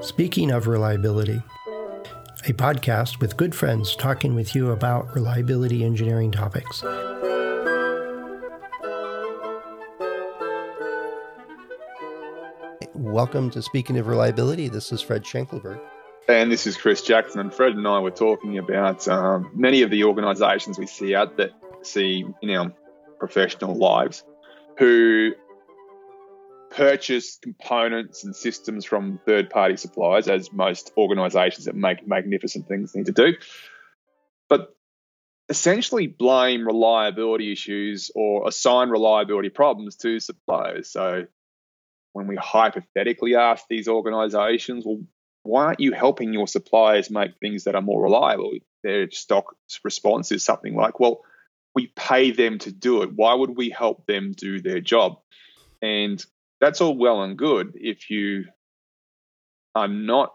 Speaking of reliability, a podcast with good friends talking with you about reliability engineering topics. Welcome to Speaking of Reliability. This is Fred Schenkelberg. And this is Chris Jackson. And Fred and I were talking about um, many of the organizations we see out that see in our professional lives who purchase components and systems from third party suppliers, as most organizations that make magnificent things need to do. But essentially blame reliability issues or assign reliability problems to suppliers. So when we hypothetically ask these organizations, well, why aren't you helping your suppliers make things that are more reliable? Their stock response is something like, well, we pay them to do it. Why would we help them do their job? And that's all well and good if you are not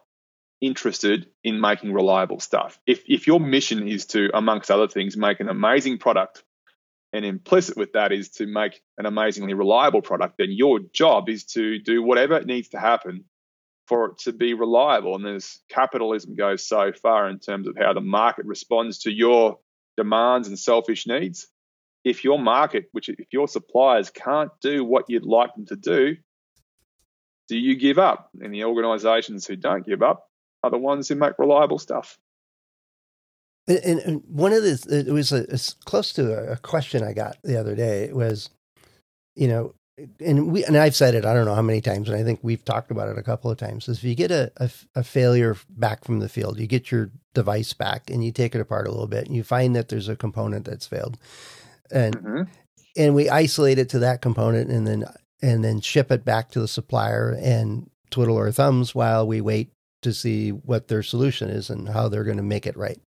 interested in making reliable stuff. If if your mission is to, amongst other things, make an amazing product, and implicit with that is to make an amazingly reliable product, then your job is to do whatever needs to happen for it to be reliable. And as capitalism goes so far in terms of how the market responds to your demands and selfish needs, if your market, which if your suppliers can't do what you'd like them to do, do you give up? And the organizations who don't give up are the ones who make reliable stuff. And, and one of the, it was a, it's close to a question I got the other day. It was, you know, and we and I've said it I don't know how many times, and I think we've talked about it a couple of times. Is if you get a, a, a failure back from the field, you get your device back, and you take it apart a little bit, and you find that there's a component that's failed, and mm-hmm. and we isolate it to that component, and then and then ship it back to the supplier and twiddle our thumbs while we wait to see what their solution is and how they're going to make it right.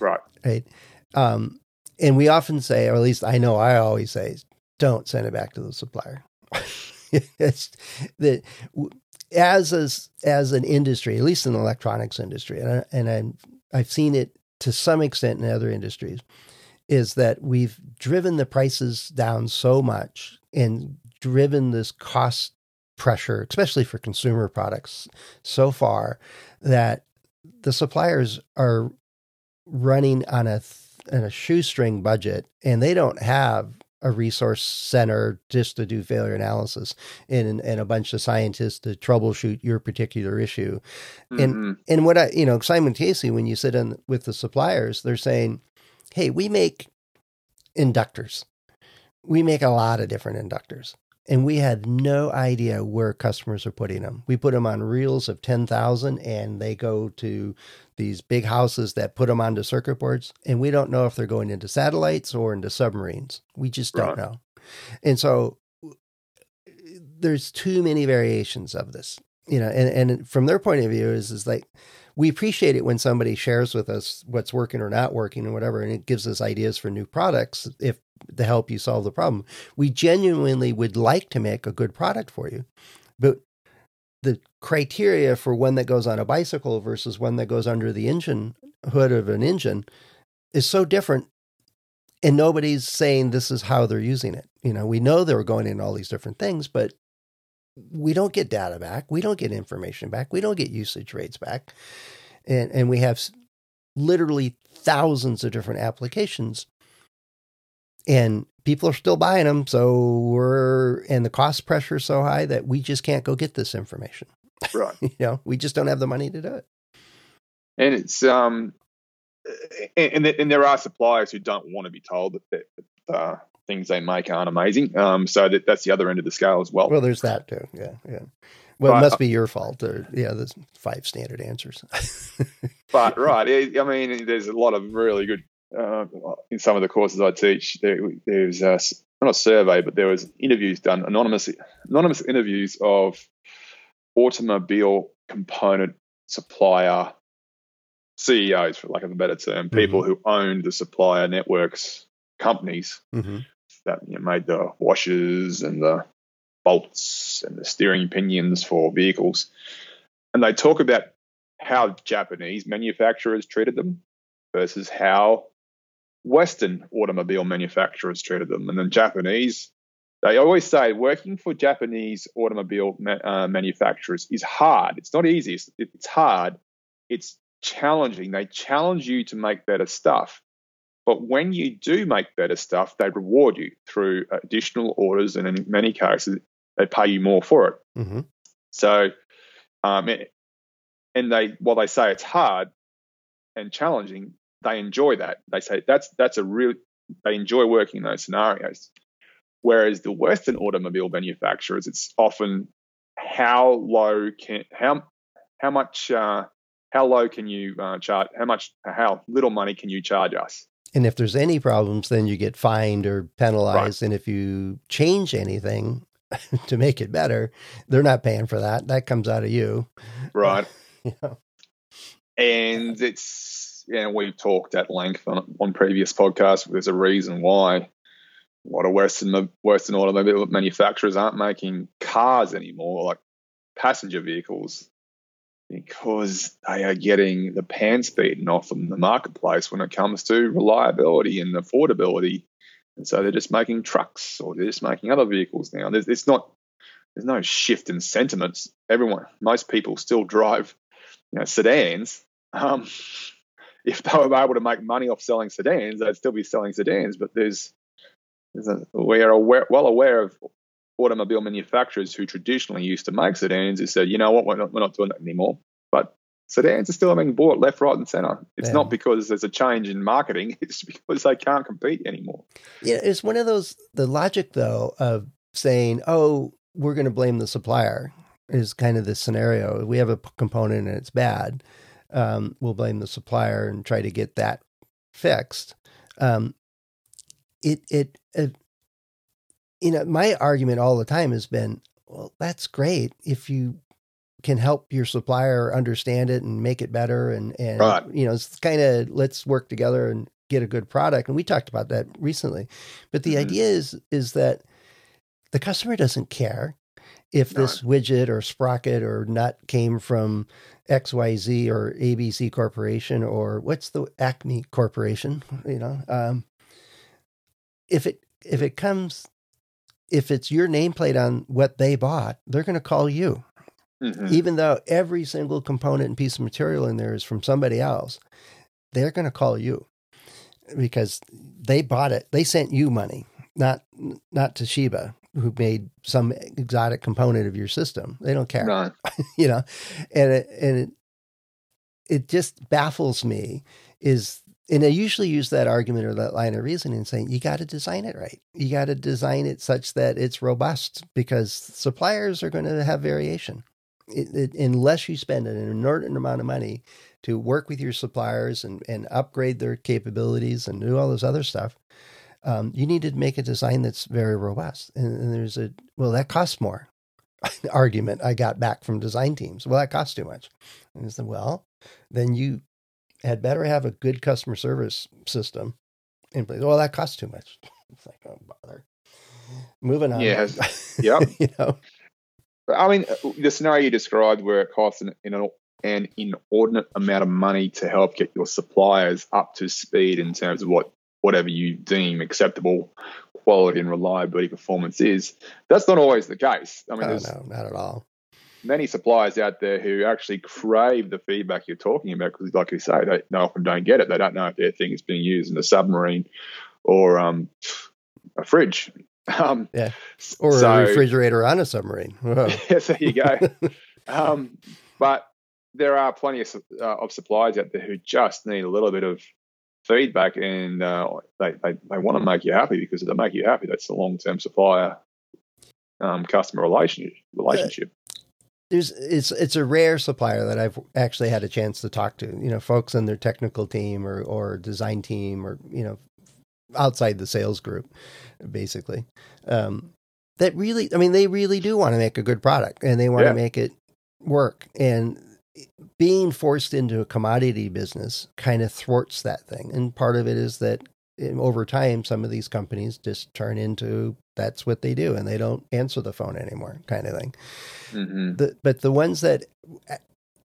Right. Right. Um, and we often say, or at least I know I always say, don't send it back to the supplier. it's that as as as an industry, at least in the electronics industry, and I, and I'm I've seen it to some extent in other industries, is that we've driven the prices down so much and driven this cost pressure, especially for consumer products, so far that the suppliers are running on a on a shoestring budget, and they don't have a resource center just to do failure analysis and and a bunch of scientists to troubleshoot your particular issue. Mm-hmm. And and what I you know Simon Casey when you sit in with the suppliers, they're saying, "Hey, we make inductors. We make a lot of different inductors." And we had no idea where customers are putting them. We put them on reels of 10,000 and they go to these big houses that put them onto circuit boards, and we don't know if they're going into satellites or into submarines. We just don't right. know. And so there's too many variations of this, you know, and, and from their point of view is, is like, we appreciate it when somebody shares with us what's working or not working and whatever, and it gives us ideas for new products if to help you solve the problem. We genuinely would like to make a good product for you, but the criteria for one that goes on a bicycle versus one that goes under the engine hood of an engine is so different and nobody's saying this is how they're using it you know we know they're going in all these different things but we don't get data back we don't get information back we don't get usage rates back and and we have literally thousands of different applications and people are still buying them. So we're, and the cost pressure is so high that we just can't go get this information. Right. you know, we just don't have the money to do it. And it's, um, and, and there are suppliers who don't want to be told that, that uh, things they make aren't amazing. Um, so that, that's the other end of the scale as well. Well, there's that too. Yeah. Yeah. Well, but, it must be your fault. Or, yeah, there's five standard answers. but right, I mean, there's a lot of really good uh, in some of the courses I teach, there, there's a, not a survey, but there was interviews done, anonymous anonymous interviews of automobile component supplier CEOs, for lack of a better term, mm-hmm. people who owned the supplier networks companies mm-hmm. That you know, made the washers and the bolts and the steering pinions for vehicles. And they talk about how Japanese manufacturers treated them versus how Western automobile manufacturers treated them, and then Japanese they always say working for Japanese automobile ma- uh, manufacturers is hard. It's not easy. It's, it's hard. It's challenging. They challenge you to make better stuff. But when you do make better stuff, they reward you through additional orders, and in many cases, they pay you more for it. Mm-hmm. So, um, and they while they say it's hard and challenging, they enjoy that. They say that's that's a real they enjoy working in those scenarios. Whereas the Western automobile manufacturers, it's often how low can how how much uh, how low can you uh, charge? How much how little money can you charge us? And if there's any problems, then you get fined or penalized. Right. And if you change anything to make it better, they're not paying for that. That comes out of you, right? yeah. And it's you know we've talked at length on on previous podcasts. There's a reason why a lot of Western Western automobile manufacturers aren't making cars anymore, like passenger vehicles, because they are getting the pants beaten off them in the marketplace when it comes to reliability and affordability. And so they're just making trucks or they're just making other vehicles now. There's it's not there's no shift in sentiments. Everyone, most people still drive, you know, sedans. Um, if they were able to make money off selling sedans, they'd still be selling sedans. But there's we are aware, well aware of automobile manufacturers who traditionally used to make sedans who said, you know what, we're not, we're not doing that anymore. But sedans are still being bought left, right, and center. It's yeah. not because there's a change in marketing, it's because they can't compete anymore. Yeah, it's one of those, the logic though of saying, oh, we're going to blame the supplier is kind of the scenario. We have a component and it's bad. Um, we'll blame the supplier and try to get that fixed. Um, it, it, it, you know, my argument all the time has been, well, that's great if you can help your supplier understand it and make it better, and and right. you know, it's kind of let's work together and get a good product. And we talked about that recently, but the mm-hmm. idea is is that the customer doesn't care if this widget or sprocket or nut came from XYZ or ABC Corporation or what's the Acme Corporation, you know, um, if it if it comes if it's your nameplate on what they bought, they're going to call you. Mm-hmm. Even though every single component and piece of material in there is from somebody else, they're going to call you because they bought it. They sent you money, not not Toshiba, who made some exotic component of your system. They don't care, right. you know. And it, and it it just baffles me is and I usually use that argument or that line of reasoning saying you got to design it right. You got to design it such that it's robust because suppliers are going to have variation. It, it, unless you spend an inordinate amount of money to work with your suppliers and, and upgrade their capabilities and do all this other stuff, um, you need to make a design that's very robust. And, and there's a, well, that costs more argument I got back from design teams. Well, that costs too much. And I said, well, then you had better have a good customer service system in place. Well, that costs too much. It's like, oh, bother. Moving on. Yes. Yep. you know, I mean, uh, the scenario you described where it costs an, an, an inordinate amount of money to help get your suppliers up to speed in terms of what whatever you deem acceptable quality and reliability performance is. That's not always the case. I mean, oh, no, not at all many suppliers out there who actually crave the feedback you're talking about because, like you say, they, they, often don't get it. They don't know if their thing is being used in a submarine or um, a fridge. Um, yeah, or so, a refrigerator on a submarine. yes, there you go. um, but there are plenty of, uh, of suppliers out there who just need a little bit of feedback, and uh, they, they, they want to make you happy because if they make you happy, that's a long term supplier um, customer relationship. relationship there's it's it's a rare supplier that I've actually had a chance to talk to. You know, folks in their technical team or or design team or you know outside the sales group, basically. Um, that really, I mean, they really do want to make a good product and they want yeah. to make it work. And being forced into a commodity business kind of thwarts that thing. And part of it is that over time, some of these companies just turn into that's what they do and they don't answer the phone anymore kind of thing mm-hmm. the, but the ones that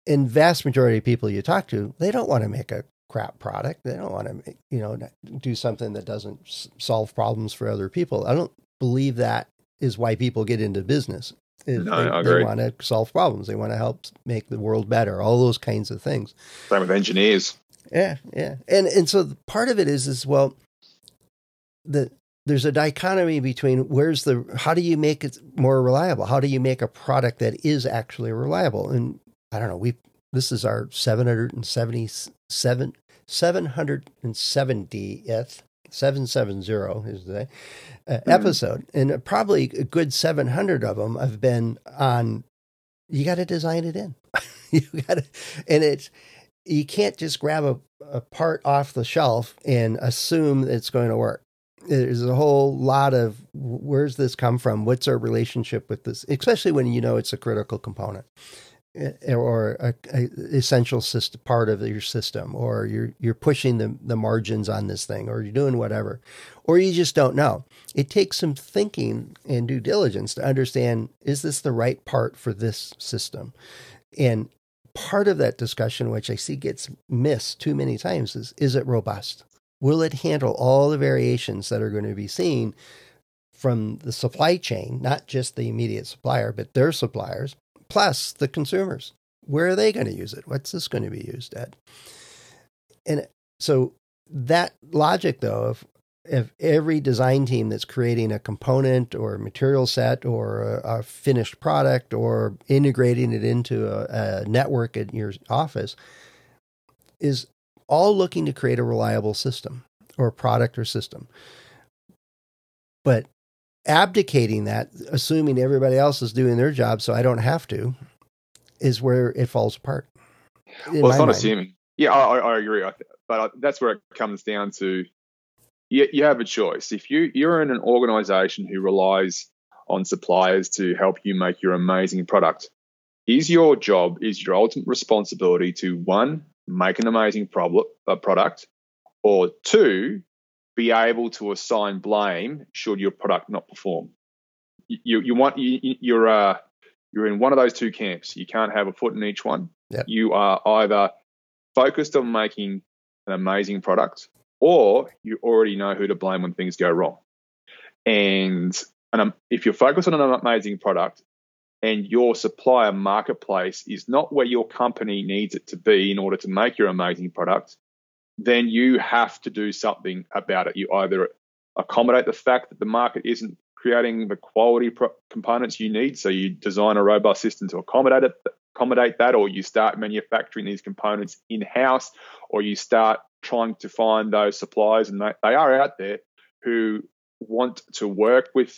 in vast majority of people you talk to they don't want to make a crap product they don't want to make, you know do something that doesn't solve problems for other people i don't believe that is why people get into business. No, they, they want to solve problems. They want to help make the world better. All those kinds of things. Same with engineers. Yeah, yeah, and and so part of it is is well, the there's a dichotomy between where's the how do you make it more reliable? How do you make a product that is actually reliable? And I don't know. We this is our seven hundred and seventy seven seven hundred and seventieth seven seven zero is the uh, episode, and probably a good seven hundred of them have been on. You got to design it in. you got to, and it's you can't just grab a, a part off the shelf and assume it's going to work. There's a whole lot of where's this come from? What's our relationship with this? Especially when you know it's a critical component eh, or a, a essential system, part of your system, or you're you're pushing the the margins on this thing, or you're doing whatever, or you just don't know. It takes some thinking and due diligence to understand: is this the right part for this system? And part of that discussion, which I see gets missed too many times, is is it robust? Will it handle all the variations that are going to be seen from the supply chain, not just the immediate supplier, but their suppliers, plus the consumers? Where are they going to use it? What's this going to be used at? And so that logic, though, of if every design team that's creating a component or a material set or a, a finished product or integrating it into a, a network in your office is all looking to create a reliable system or product or system. But abdicating that, assuming everybody else is doing their job so I don't have to, is where it falls apart. well, it's not mind. assuming. Yeah, I, I agree. I th- but I, that's where it comes down to. You, you have a choice. If you you're in an organization who relies on suppliers to help you make your amazing product, is your job is your ultimate responsibility to one make an amazing problem a product, or two be able to assign blame should your product not perform. You you, want you- you're uh you're in one of those two camps. You can't have a foot in each one. Yep. You are either focused on making an amazing product, or you already know who to blame when things go wrong. And and um, if you're focused on an amazing product, and your supplier marketplace is not where your company needs it to be in order to make your amazing product, then you have to do something about it. You either accommodate the fact that the market isn't creating the quality pro- components you need, so you design a robust system to accommodate it, accommodate that, or you start manufacturing these components in house, or you start trying to find those suppliers, and they, are out there who want to work with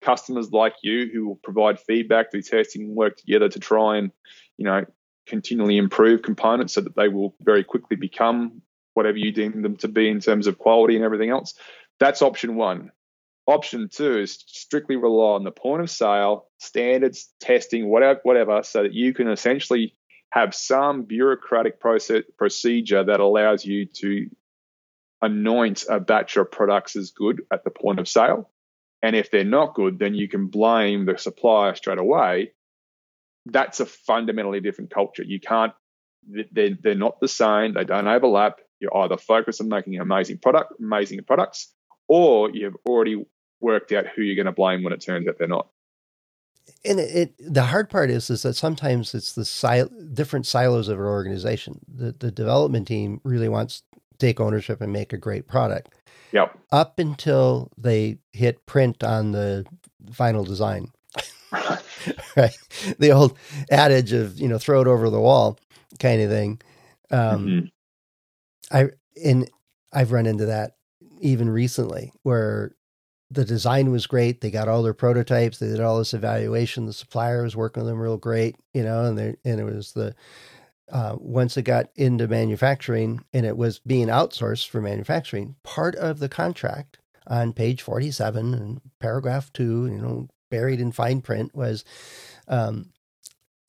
customers like you who will provide feedback, do testing, and work together to try and, you know, continually improve components so that they will very quickly become whatever you deem them to be in terms of quality and everything else. That's option one. Option two is strictly rely on the point of sale, standards, testing, whatever, whatever, so that you can essentially have some bureaucratic process procedure that allows you to anoint a batch of products as good at the point of sale. And if they're not good, then you can blame the supplier straight away. That's a fundamentally different culture. You can't, they're, they're not the same. They don't overlap. You're either focused on making amazing product, amazing products, or you've already worked out who you're going to blame when it turns out they're not. And it, it the hard part is is that sometimes it's the sil- different silos of an organization. The the development team really wants to take ownership and make a great product Yep. up until they hit print on the final design. right, the old adage of you know throw it over the wall kind of thing. Um, Mhm. I and I've run into that even recently where the design was great. They got all their prototypes. They did all this evaluation. The supplier was working with them real great, you know, and they and it was the uh, once it got into manufacturing and it was being outsourced for manufacturing, part of the contract on page 47 and paragraph two, you know, buried in fine print was um,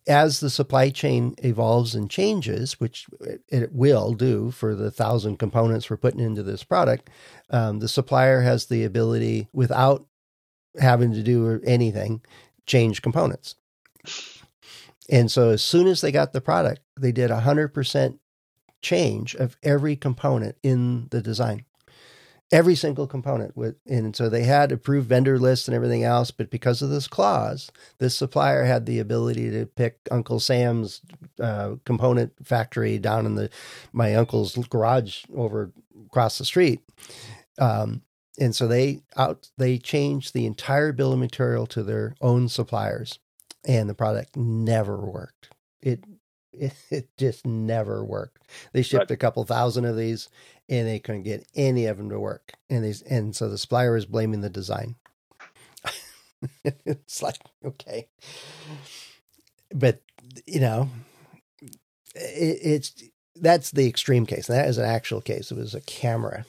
as the supply chain evolves and changes, which it will do for the thousand components we're putting into this product, um, the supplier has the ability, without having to do anything, change components. And so as soon as they got the product, they did a 100% change of every component in the design. Every single component with and so they had approved vendor lists and everything else but because of this clause this supplier had the ability to pick uncle sam's uh, component factory down in the my uncle's garage over across the street. Um, and so they out they changed the entire bill of material to their own suppliers and the product never worked. It it, it just never worked they shipped right. a couple thousand of these and they couldn't get any of them to work. And they and so the supplier was blaming the design. it's like okay, but you know, it, it's that's the extreme case. That is an actual case. It was a camera.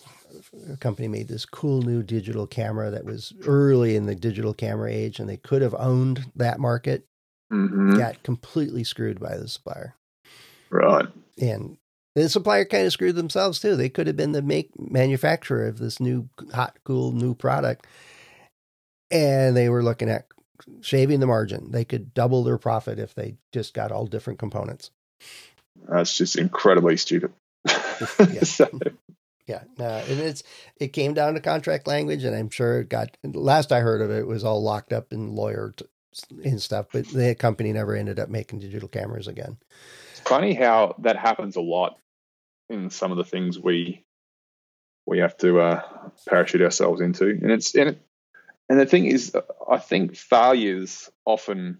A company made this cool new digital camera that was early in the digital camera age, and they could have owned that market. Mm-hmm. Got completely screwed by the supplier. Right. And the supplier kind of screwed themselves too. They could have been the make manufacturer of this new hot, cool new product, and they were looking at shaving the margin. They could double their profit if they just got all different components. That's just incredibly stupid. yeah. so. yeah, no, and it's it came down to contract language, and I'm sure it got. Last I heard of it, it was all locked up in lawyer t- and stuff, but the company never ended up making digital cameras again. It's funny how that happens a lot in some of the things we we have to uh, parachute ourselves into. And it's and it, and the thing is, I think failures often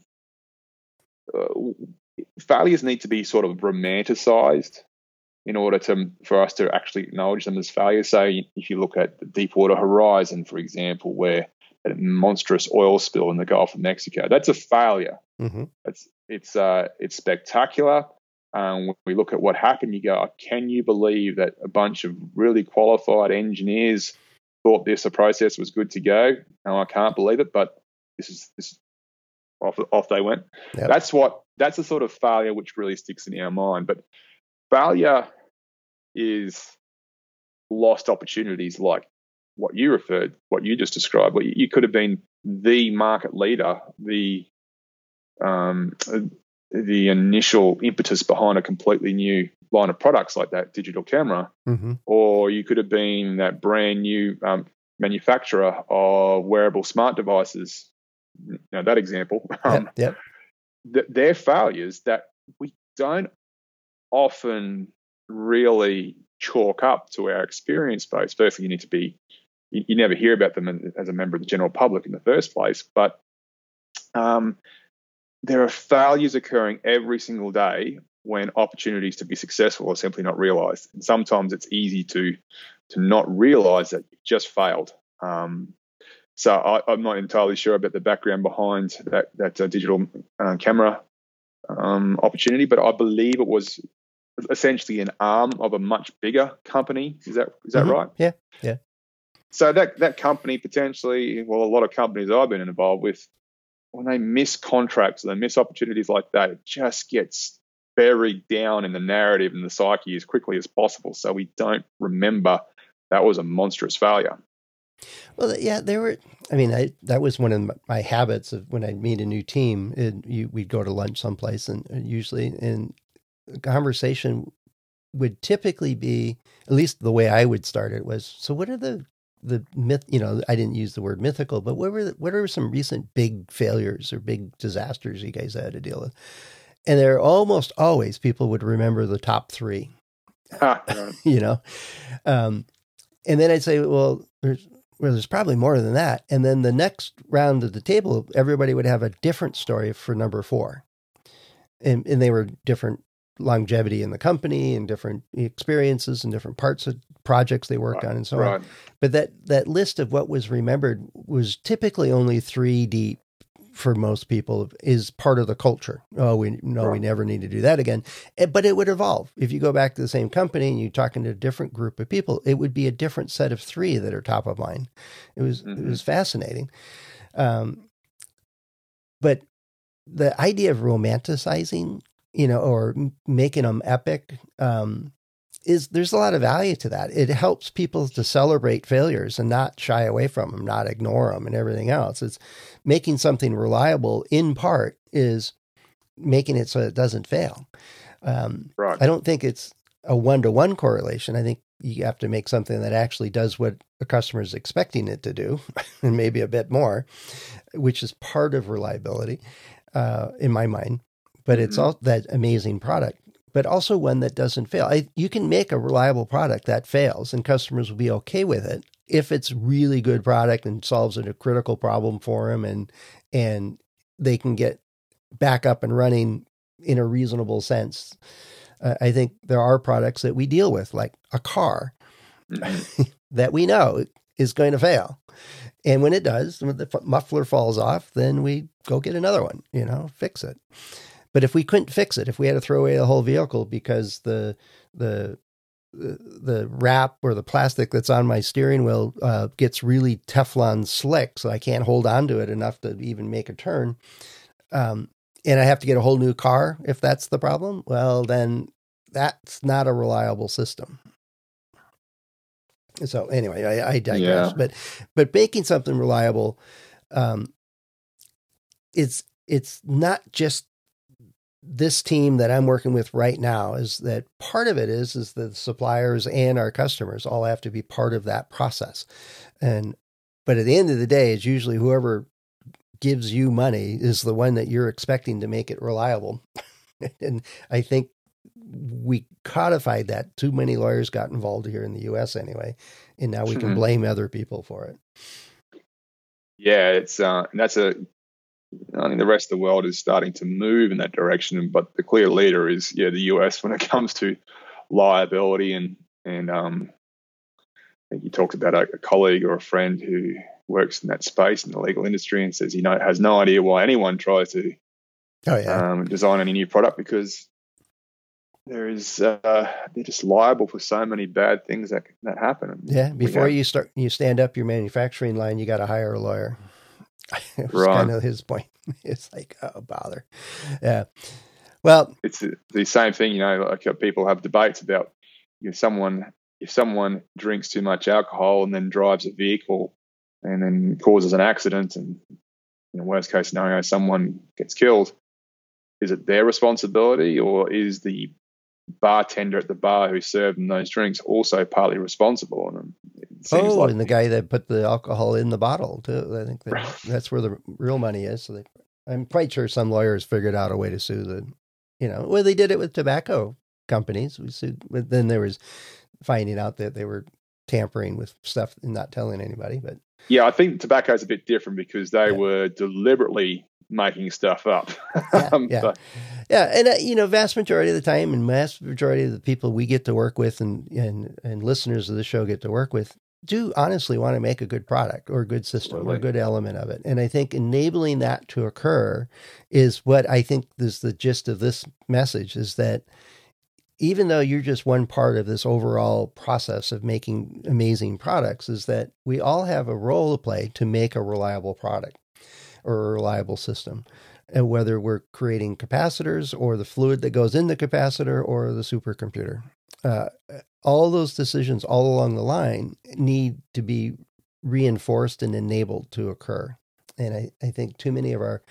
uh, failures need to be sort of romanticized in order to for us to actually acknowledge them as failures. So if you look at the Deepwater Horizon, for example, where monstrous oil spill in the Gulf of Mexico, that's a failure. Mm-hmm. It's it's uh, it's spectacular. Um, when we look at what happened, you go, oh, can you believe that a bunch of really qualified engineers thought this process was good to go? No, I can't believe it, but this is this off off they went. Yep. That's what that's the sort of failure which really sticks in our mind. But failure is lost opportunities like what you referred, what you just described. What you could have been the market leader, the um, the initial impetus behind a completely new line of products like that digital camera, mm-hmm. or you could have been that brand new um, manufacturer of wearable smart devices. You know, that example. Um, yep. th- they're failures that we don't often really chalk up to our experience base. Firstly, you need to be, you, you never hear about them as a member of the general public in the first place, but um, there are failures occurring every single day when opportunities to be successful are simply not realized. And sometimes it's easy to to not realize that you've just failed. Um, so I, am not entirely sure about the background behind that that uh, digital uh, camera um, opportunity, but I believe it was essentially an arm of a much bigger company. Is that is that mm-hmm. right? Yeah, yeah. So that that company potentially, well, a lot of companies I've been involved with when they miss contracts or they miss opportunities like that, it just gets buried down in the narrative and the psyche as quickly as possible. So we don't remember that was a monstrous failure. Well, yeah, there were. I mean, I, that was one of my habits of when I'd meet a new team. It, you, we'd go to lunch someplace, and uh, usually, in conversation would typically be, at least the way I would start it was, so what are the the myth, you know, I didn't use the word mythical, but what were the, what are some recent big failures or big disasters you guys had to deal with? And there are almost always people would remember the top three, you know, um, and then I'd say, well, there's well, there's probably more than that. And then the next round of the table, everybody would have a different story for number four, and and they were different longevity in the company and different experiences and different parts of projects they worked right, on and so right. on. But that that list of what was remembered was typically only three deep for most people is part of the culture. Oh, we no, right. we never need to do that again. Eh, but it would evolve. If you go back to the same company and you're talking to a different group of people, it would be a different set of three that are top of mind. It was mm-hmm. it was fascinating. Um, but the idea of romanticizing, you know, or making them epic, um, is there's a lot of value to that. It helps people to celebrate failures and not shy away from them, not ignore them and everything else. It's making something reliable in part is making it so it doesn't fail. Um, right. I don't think it's a one to one correlation. I think you have to make something that actually does what a customer is expecting it to do, and maybe a bit more, which is part of reliability uh, in my mind. But it's mm-hmm. all that amazing product, but also one that doesn't fail. I, you can make a reliable product that fails, and customers will be okay with it if it's really good product and solves a critical problem for them, and and they can get back up and running in a reasonable sense. Uh, I think there are products that we deal with, like a car, mm-hmm. that we know is going to fail. And when it does, when the muffler falls off, then we go get another one, you know, fix it. But if we couldn't fix it, if we had to throw away the whole vehicle because the the the, wrap or the plastic that's on my steering wheel uh, gets really Teflon slick, so I can't hold on to it enough to even make a turn, um, and I have to get a whole new car if that's the problem, well, then that's not a reliable system. So anyway, I, I digress. Yeah. But but making something reliable, um, it's it's not just this team that I'm working with right now. Is that part of it is is the suppliers and our customers all have to be part of that process, and but at the end of the day, it's usually whoever gives you money is the one that you're expecting to make it reliable. and I think we codified that. Too many lawyers got involved here in the US anyway. And now we can mm-hmm. blame other people for it. Yeah, it's uh, that's a I think the rest of the world is starting to move in that direction, but the clear leader is yeah the US when it comes to liability and and um, I think you talked about a, a colleague or a friend who works in that space in the legal industry and says he know, has no idea why anyone tries to oh, yeah. um, design any new product because there is uh, they're just liable for so many bad things that that happen. Yeah, before you start you stand up your manufacturing line, you got to hire a lawyer. It was kind of his point. It's like oh bother, yeah. Well, it's the same thing. You know, like uh, people have debates about know, someone if someone drinks too much alcohol and then drives a vehicle and then causes an accident and in the worst case scenario someone gets killed is it their responsibility or is the bartender at the bar who served them those drinks also partly responsible and oh like and the guy that put the alcohol in the bottle too. I think that, that's where the real money is so they, i'm quite sure some lawyers figured out a way to sue the you know well they did it with tobacco companies. We sued but then there was finding out that they were tampering with stuff and not telling anybody but yeah, I think tobacco is a bit different because they yeah. were deliberately making stuff up. yeah, um, yeah. But, yeah, and uh, you know, vast majority of the time, and vast majority of the people we get to work with, and and and listeners of the show get to work with, do honestly want to make a good product or a good system or a good element of it. And I think enabling that to occur is what I think is the gist of this message: is that even though you're just one part of this overall process of making amazing products, is that we all have a role to play to make a reliable product or a reliable system. And whether we're creating capacitors or the fluid that goes in the capacitor or the supercomputer, uh, all those decisions all along the line need to be reinforced and enabled to occur. And I, I think too many of our,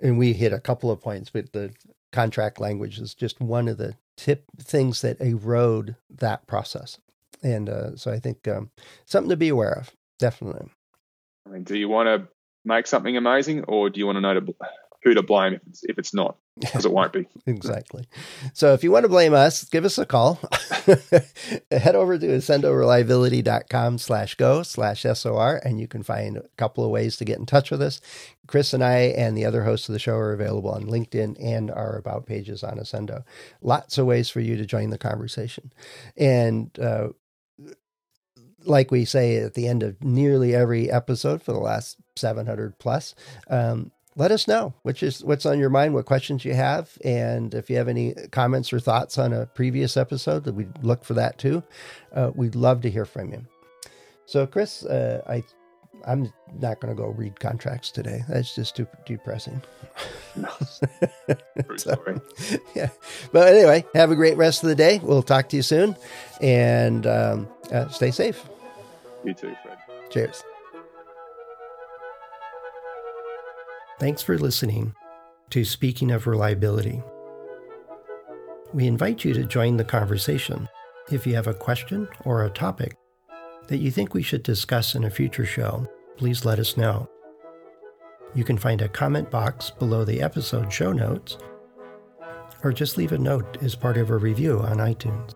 and we hit a couple of points, but the contract language is just one of the tip things that erode that process. And uh, so I think um, something to be aware of, definitely. I mean, do you want to make something amazing, or do you want to know to, who to blame if it's, if it's not? Because it won't be. exactly. So if you want to blame us, give us a call. Head over to accendoreliability.com slash go slash SOR, and you can find a couple of ways to get in touch with us. Chris and I and the other hosts of the show are available on LinkedIn and our about pages on Accendo. Lots of ways for you to join the conversation. And uh, like we say at the end of nearly every episode for the last 700 plus, um, let us know which is what's on your mind, what questions you have, and if you have any comments or thoughts on a previous episode, that we'd look for that too. Uh, we'd love to hear from you. So, Chris, uh, I I'm not going to go read contracts today. That's just too depressing. so, yeah. But anyway, have a great rest of the day. We'll talk to you soon, and um, uh, stay safe. You too, Fred. Cheers. Thanks for listening to Speaking of Reliability. We invite you to join the conversation If you have a question or a topic that you think we should discuss in a future show, please let us know. You can find a comment box below the episode show notes, or just leave a note as part of a review on iTunes.